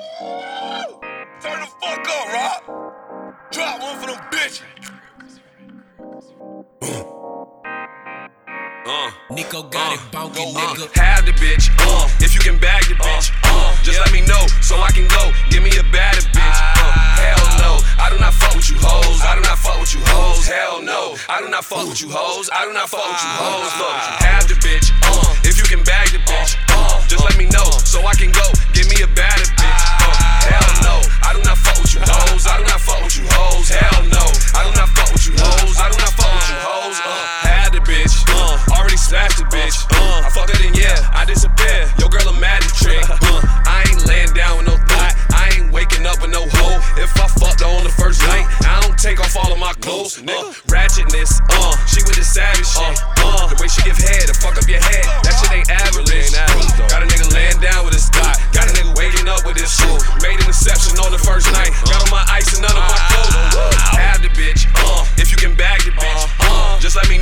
Turn the fuck up, Rob. Drop one for them bitches. Uh, Nico got uh, it bonky, uh, nigga. have the bitch, uh, if you can bag the bitch, uh, just let me know so I can go. Give me a badder bitch, uh, hell no. I do not fuck with you hoes. I do not fuck with you hoes. Hell no. I do not fuck with you hoes. I do not fuck with you hoes. Look, have the bitch, uh, if you can bag the bitch, the bitch. Uh, I fucked her then yeah, I disappear. Your girl a magic trick. Uh, I ain't laying down with no thought. I ain't waking up with no hoe. If I fucked her on the first night, I don't take off all of my clothes. Uh, ratchetness, uh, she with the savage shit. Uh, the way she give head, to fuck up your head, that shit ain't average. Got a nigga laying down with his thought. Got a nigga waking up with his shit. Made an exception on the first night. Got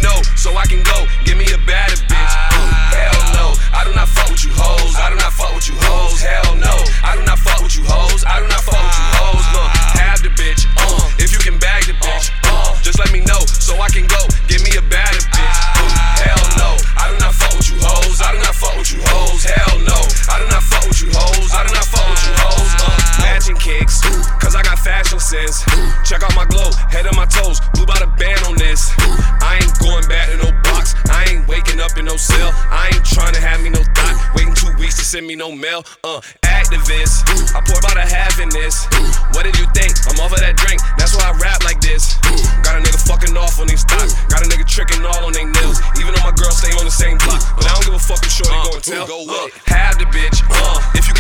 know so I can go. Give me a badder bitch. Uh, hell no, I do not fuck with you hoes. I do not fuck with you hoes. Hell no, I do not fuck with you hoes. I do not fuck with you hoes. Look, have the bitch, uh, if you can bag the bitch, uh, just let me know so I can go. Give me a badder bitch. Uh, hell no, I do not fuck with you hoes. I do not fuck with you hoes. Hell no, I do not fuck with you hoes. I do not fuck with you hoes. Uh, matching kicks, cause I got fashion sense. Check out my glow, head on my toes, send me no mail. Uh, Actavis, I pour about a half in this. What did you think? I'm off of that drink, that's why I rap like this. Got a nigga fucking off on these stocks, got a nigga tricking all on their nails. Even though my girl stay on the same block, but I don't give a fuck if shorty gon' tell. Look, have the bitch, uh, if you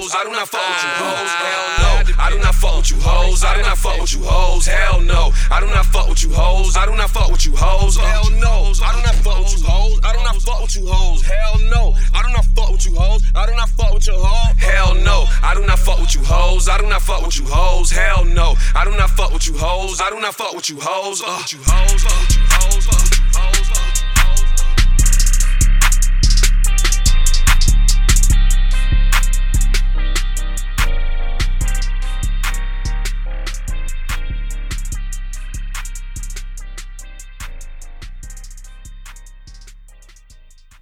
hoes. I do not fuck with you hoes. Hell no, I do not fuck with you hoes. I do not fuck with you hoes. Hell no, I do not fuck with you hoes. I do not fuck with you hoes. Hell no, I do not fuck with you hoes. I do not fuck with you hoes. Hell no, I do not fuck with you hoes. I do not fuck with your hoes. Hell no, I do not fuck with you hoes. I do not fuck with you hoes. Hell no, I do not fuck with you hoes. I do not fuck with you hoes. Uh, you hoes. Fuck with you hoes.